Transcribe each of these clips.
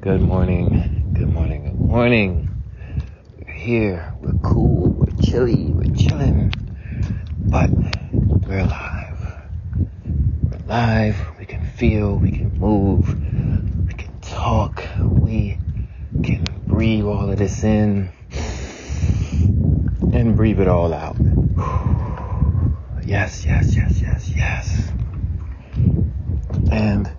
Good morning. Good morning. Good morning. We're here. We're cool. We're chilly. We're chilling. But we're alive. We're alive. We can feel. We can move. We can talk. We can breathe all of this in and breathe it all out. Yes, yes, yes, yes, yes. And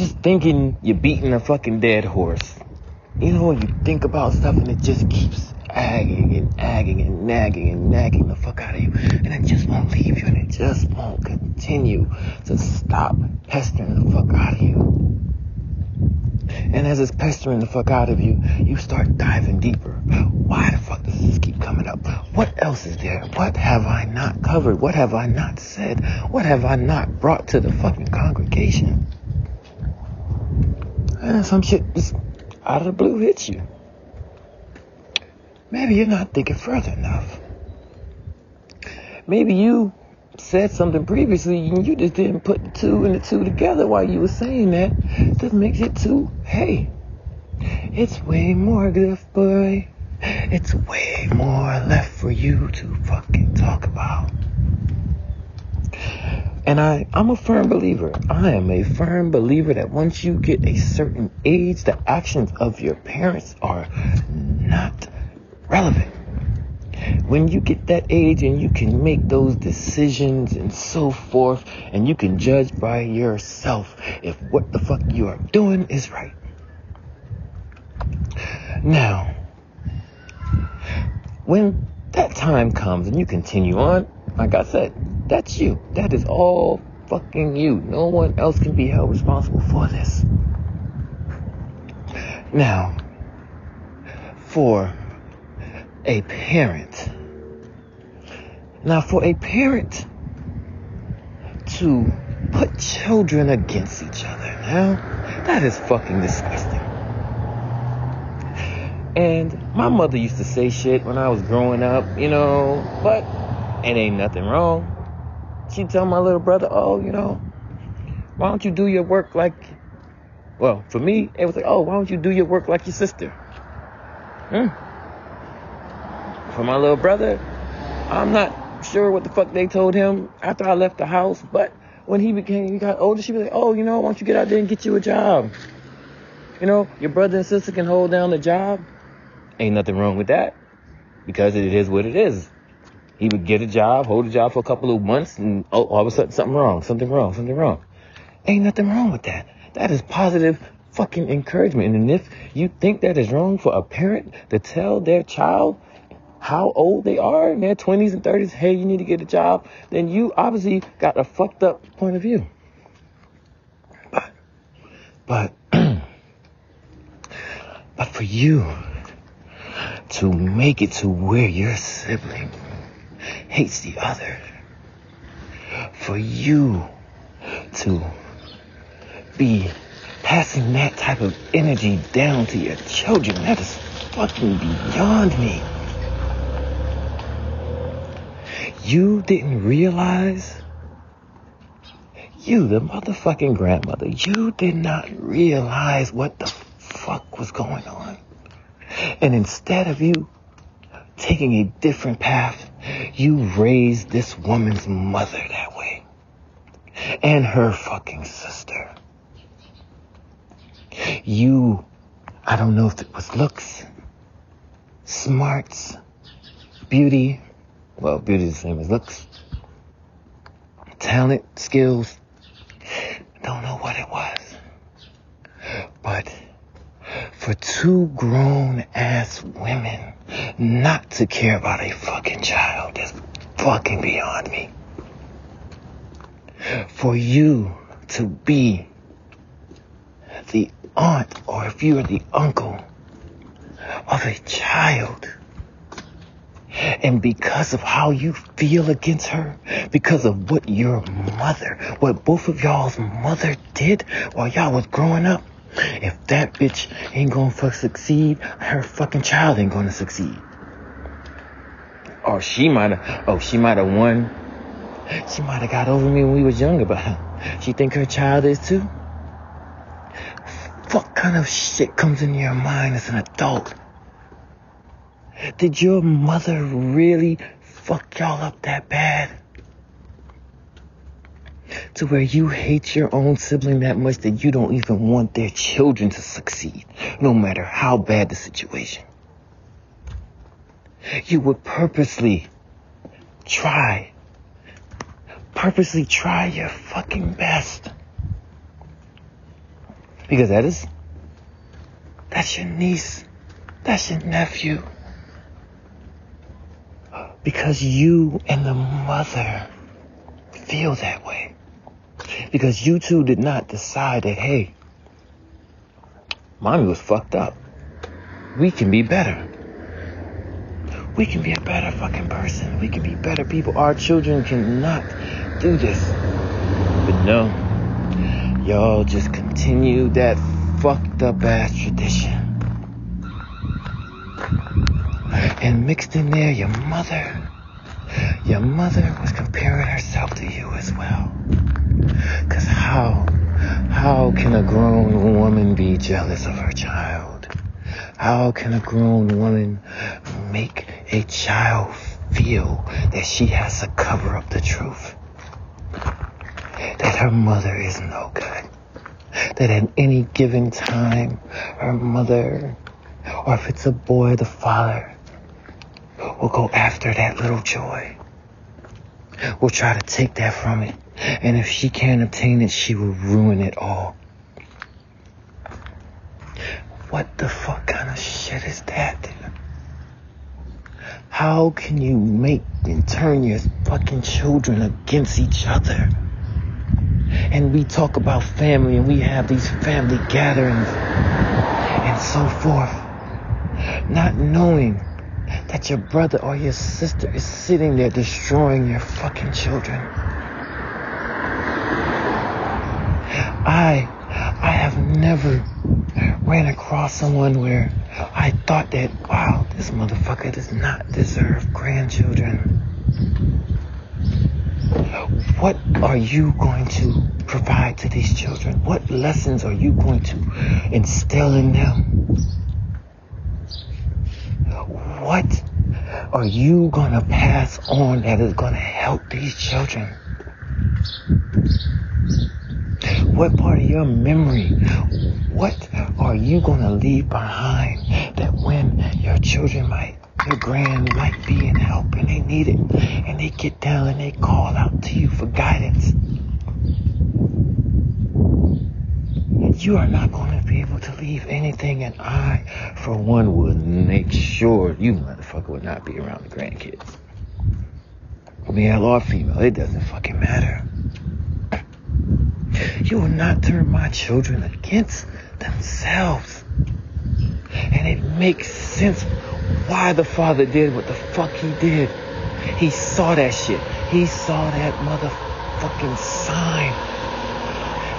just thinking you're beating a fucking dead horse. You know, you think about stuff and it just keeps agging and agging and nagging and nagging the fuck out of you. And it just won't leave you and it just won't continue to stop pestering the fuck out of you. And as it's pestering the fuck out of you, you start diving deeper. Why the fuck does this keep coming up? What else is there? What have I not covered? What have I not said? What have I not brought to the fucking congregation? Some shit just out of the blue hits you. Maybe you're not thinking further enough. Maybe you said something previously and you just didn't put the two and the two together while you were saying that. That makes it two. Hey, it's way more good, boy. It's way more left for you to fucking talk about. And I, I'm a firm believer. I am a firm believer that once you get a certain age, the actions of your parents are not relevant. When you get that age and you can make those decisions and so forth, and you can judge by yourself if what the fuck you are doing is right. Now, when that time comes and you continue on, like I said, that's you. That is all fucking you. No one else can be held responsible for this. Now, for a parent, now for a parent to put children against each other, now, that is fucking disgusting. And my mother used to say shit when I was growing up, you know, but it ain't nothing wrong she'd tell my little brother, oh, you know, why don't you do your work like, well, for me, it was like, oh, why don't you do your work like your sister? Hmm. For my little brother, I'm not sure what the fuck they told him after I left the house, but when he became, he got older, she was like, oh, you know, why don't you get out there and get you a job? You know, your brother and sister can hold down the job. Ain't nothing wrong with that because it is what it is. He would get a job, hold a job for a couple of months, and oh, all of a sudden something wrong, something wrong, something wrong. Ain't nothing wrong with that. That is positive fucking encouragement. And if you think that is wrong for a parent to tell their child how old they are in their 20s and 30s, hey, you need to get a job, then you obviously got a fucked up point of view. But, but, but for you to make it to where your sibling hates the other. For you to be passing that type of energy down to your children, that is fucking beyond me. You didn't realize, you, the motherfucking grandmother, you did not realize what the fuck was going on. And instead of you taking a different path, you raised this woman's mother that way. And her fucking sister. You, I don't know if it was looks, smarts, beauty. Well, beauty is the same as looks. Talent, skills. Don't know what it was. But for two grown ass women not to care about a fucking child is fucking beyond me. For you to be the aunt or if you're the uncle of a child and because of how you feel against her, because of what your mother, what both of y'all's mother did while y'all was growing up, if that bitch ain't gonna fuck succeed, her fucking child ain't gonna succeed. Or she might have, oh, she might have won. She might have got over me when we was younger, but she think her child is too. What kind of shit comes into your mind as an adult? Did your mother really fuck y'all up that bad? To where you hate your own sibling that much that you don't even want their children to succeed, no matter how bad the situation. You would purposely try, purposely try your fucking best. Because that is, that's your niece, that's your nephew. Because you and the mother feel that way. Because you two did not decide that, hey, mommy was fucked up. We can be better. We can be a better fucking person. We can be better people. Our children cannot do this. But no, y'all just continue that fucked up ass tradition. And mixed in there, your mother. Your mother was comparing herself to you as well. Cause how, how can a grown woman be jealous of her child? How can a grown woman make a child feel that she has to cover up the truth? That her mother is no good. That at any given time, her mother, or if it's a boy, the father, will go after that little joy. Will try to take that from it. And if she can't obtain it, she will ruin it all. What the fuck kind of shit is that? How can you make and turn your fucking children against each other? And we talk about family and we have these family gatherings and so forth. Not knowing that your brother or your sister is sitting there destroying your fucking children. I, I have never ran across someone where I thought that, wow, this motherfucker does not deserve grandchildren. What are you going to provide to these children? What lessons are you going to instill in them? What are you going to pass on that is going to help these children? What part of your memory, what are you going to leave behind that when your children might, your grand might be in help and they need it and they get down and they call out to you for guidance? You are not going to be able to leave anything and I, for one, would make sure you motherfucker would not be around the grandkids. Male or female, it doesn't fucking matter. You will not turn my children against themselves. And it makes sense why the father did what the fuck he did. He saw that shit. He saw that motherfucking sign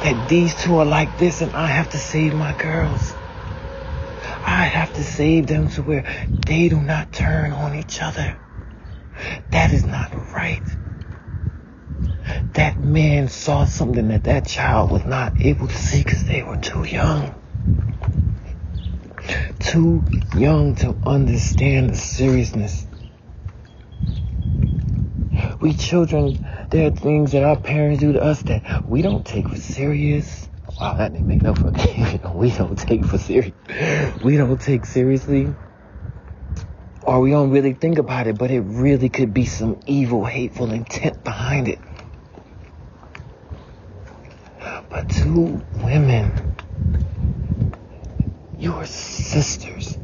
that these two are like this and I have to save my girls. I have to save them to where they do not turn on each other. That is not right that man saw something that that child was not able to see because they were too young. Too young to understand the seriousness. We children, there are things that our parents do to us that we don't take for serious. Wow, that didn't make no fucking. we don't take for serious. We don't take seriously. Or we don't really think about it, but it really could be some evil, hateful intent behind it. Two women, you are sisters.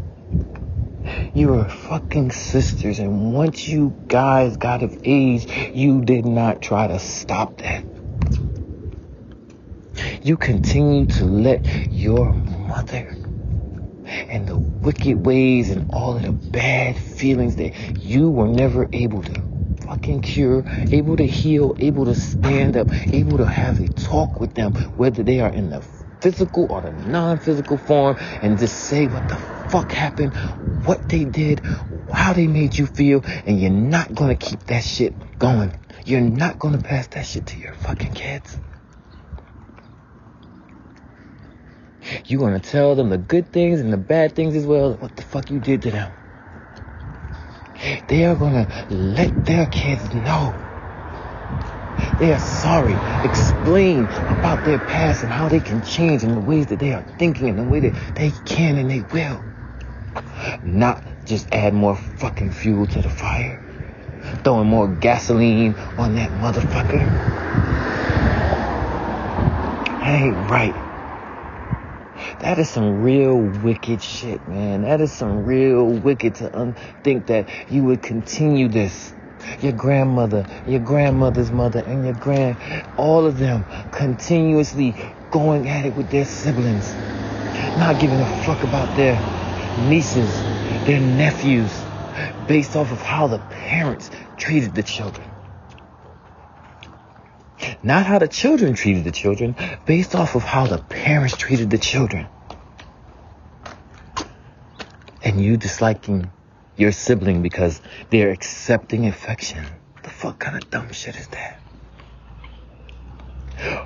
You are fucking sisters. And once you guys got of age, you did not try to stop that. You continue to let your mother and the wicked ways and all of the bad feelings that you were never able to fucking cure, able to heal, able to stand up, able to have a talk with them, whether they are in the physical or the non-physical form, and just say what the fuck happened, what they did, how they made you feel, and you're not gonna keep that shit going. You're not gonna pass that shit to your fucking kids. You're gonna tell them the good things and the bad things as well. What the fuck you did to them. They are gonna let their kids know. They are sorry. Explain about their past and how they can change in the ways that they are thinking and the way that they can and they will. Not just add more fucking fuel to the fire. Throwing more gasoline on that motherfucker. That ain't right. That is some real wicked shit, man. That is some real wicked to un- think that you would continue this. Your grandmother, your grandmother's mother, and your grand, all of them continuously going at it with their siblings. Not giving a fuck about their nieces, their nephews, based off of how the parents treated the children. Not how the children treated the children, based off of how the parents treated the children. And you disliking your sibling because they're accepting affection. The fuck kind of dumb shit is that?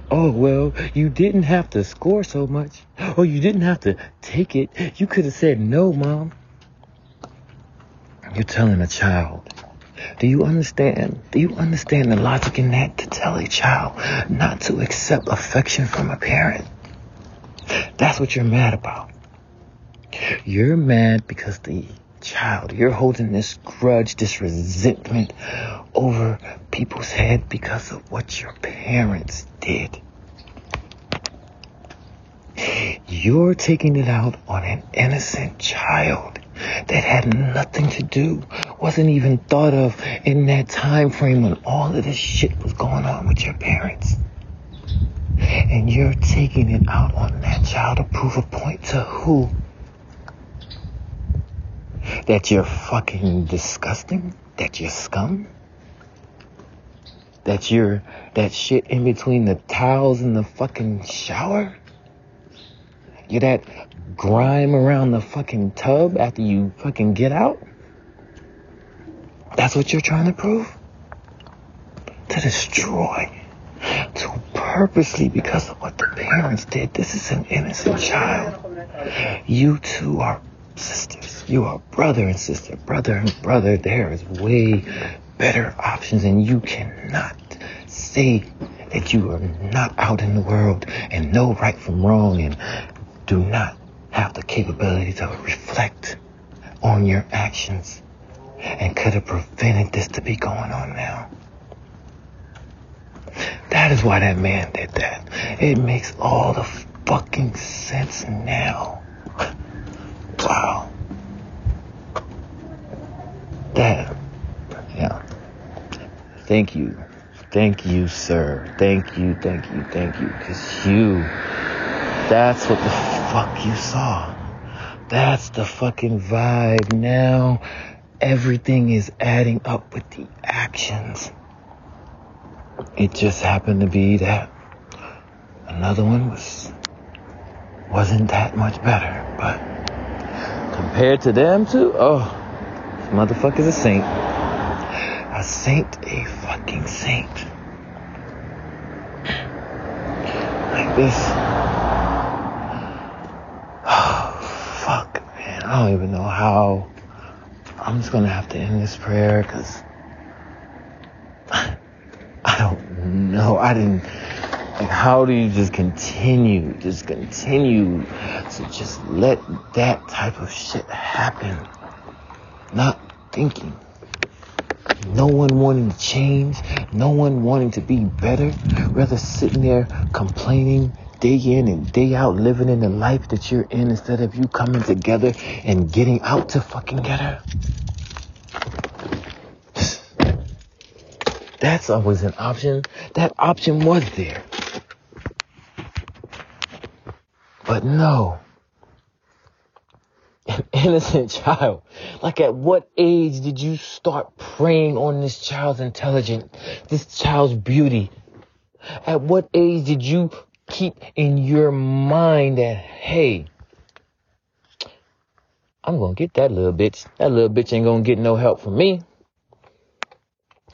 Oh, well, you didn't have to score so much. Oh, you didn't have to take it. You could have said no, mom. You're telling a child do you understand? Do you understand the logic in that to tell a child not to accept affection from a parent? That's what you're mad about. You're mad because the child, you're holding this grudge, this resentment over people's head because of what your parents did. You're taking it out on an innocent child that had nothing to do, wasn't even thought of in that time frame when all of this shit was going on with your parents. And you're taking it out on that child to prove a point to who? That you're fucking disgusting? That you're scum? That you're that shit in between the towels in the fucking shower? You're that grime around the fucking tub after you fucking get out? That's what you're trying to prove? To destroy. To purposely, because of what the parents did. This is an innocent child. You two are sisters. You are brother and sister. Brother and brother. There is way better options, and you cannot say that you are not out in the world and know right from wrong and do not have the capability to reflect on your actions and could have prevented this to be going on now. That is why that man did that. It makes all the fucking sense now. Wow. That, yeah. Thank you. Thank you, sir. Thank you, thank you, thank you. Because you, that's what the fuck you saw. That's the fucking vibe. Now everything is adding up with the actions. It just happened to be that another one was wasn't that much better, but compared to them two, oh, this motherfucker's a saint. A saint, a fucking saint. Like this. Oh, fuck, man. I don't even know how. I'm just gonna have to end this prayer because I don't know. I didn't. Like, how do you just continue? Just continue to just let that type of shit happen. Not thinking. No one wanting to change. No one wanting to be better. Rather sitting there complaining day in and day out living in the life that you're in instead of you coming together and getting out to fucking get her. That's always an option. That option was there. But no. An innocent child. Like at what age did you start preying on this child's intelligence, this child's beauty? At what age did you keep in your mind that, hey, I'm gonna get that little bitch. That little bitch ain't gonna get no help from me.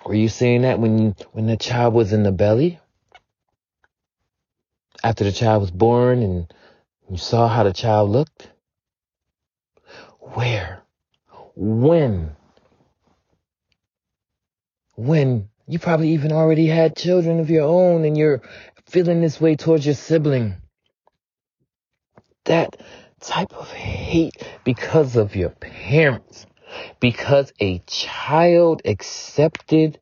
Were you saying that when when the child was in the belly? After the child was born and You saw how the child looked? Where? When? When you probably even already had children of your own and you're feeling this way towards your sibling. That type of hate because of your parents. Because a child accepted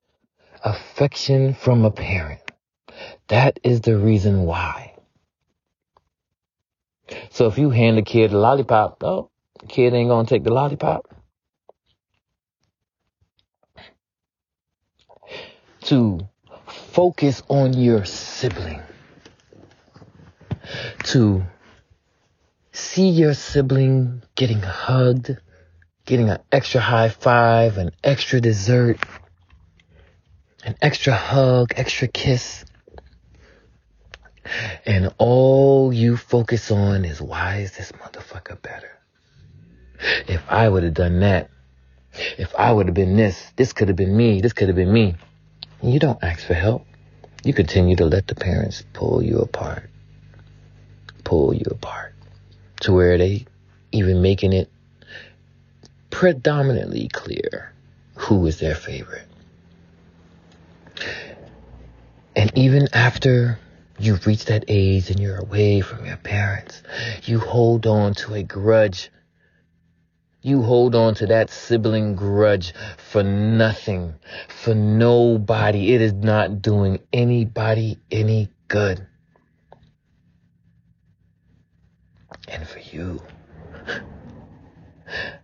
affection from a parent. That is the reason why. So if you hand a kid a lollipop, oh, the kid ain't gonna take the lollipop. To focus on your sibling. To see your sibling getting hugged, getting an extra high five, an extra dessert, an extra hug, extra kiss. And all you focus on is why is this motherfucker better? If I would have done that, if I would have been this, this could have been me, this could have been me. You don't ask for help. You continue to let the parents pull you apart. Pull you apart to where they even making it predominantly clear who is their favorite. And even after you've reached that age and you're away from your parents, you hold on to a grudge. You hold on to that sibling grudge for nothing, for nobody. It is not doing anybody any good. and for you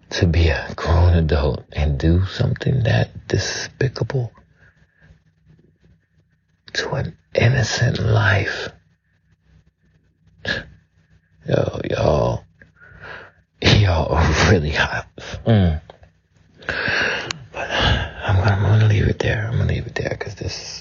to be a grown adult and do something that despicable to an innocent life. Yo, are really hot. Mm. But I'm gonna, I'm gonna leave it there. I'm gonna leave it there because this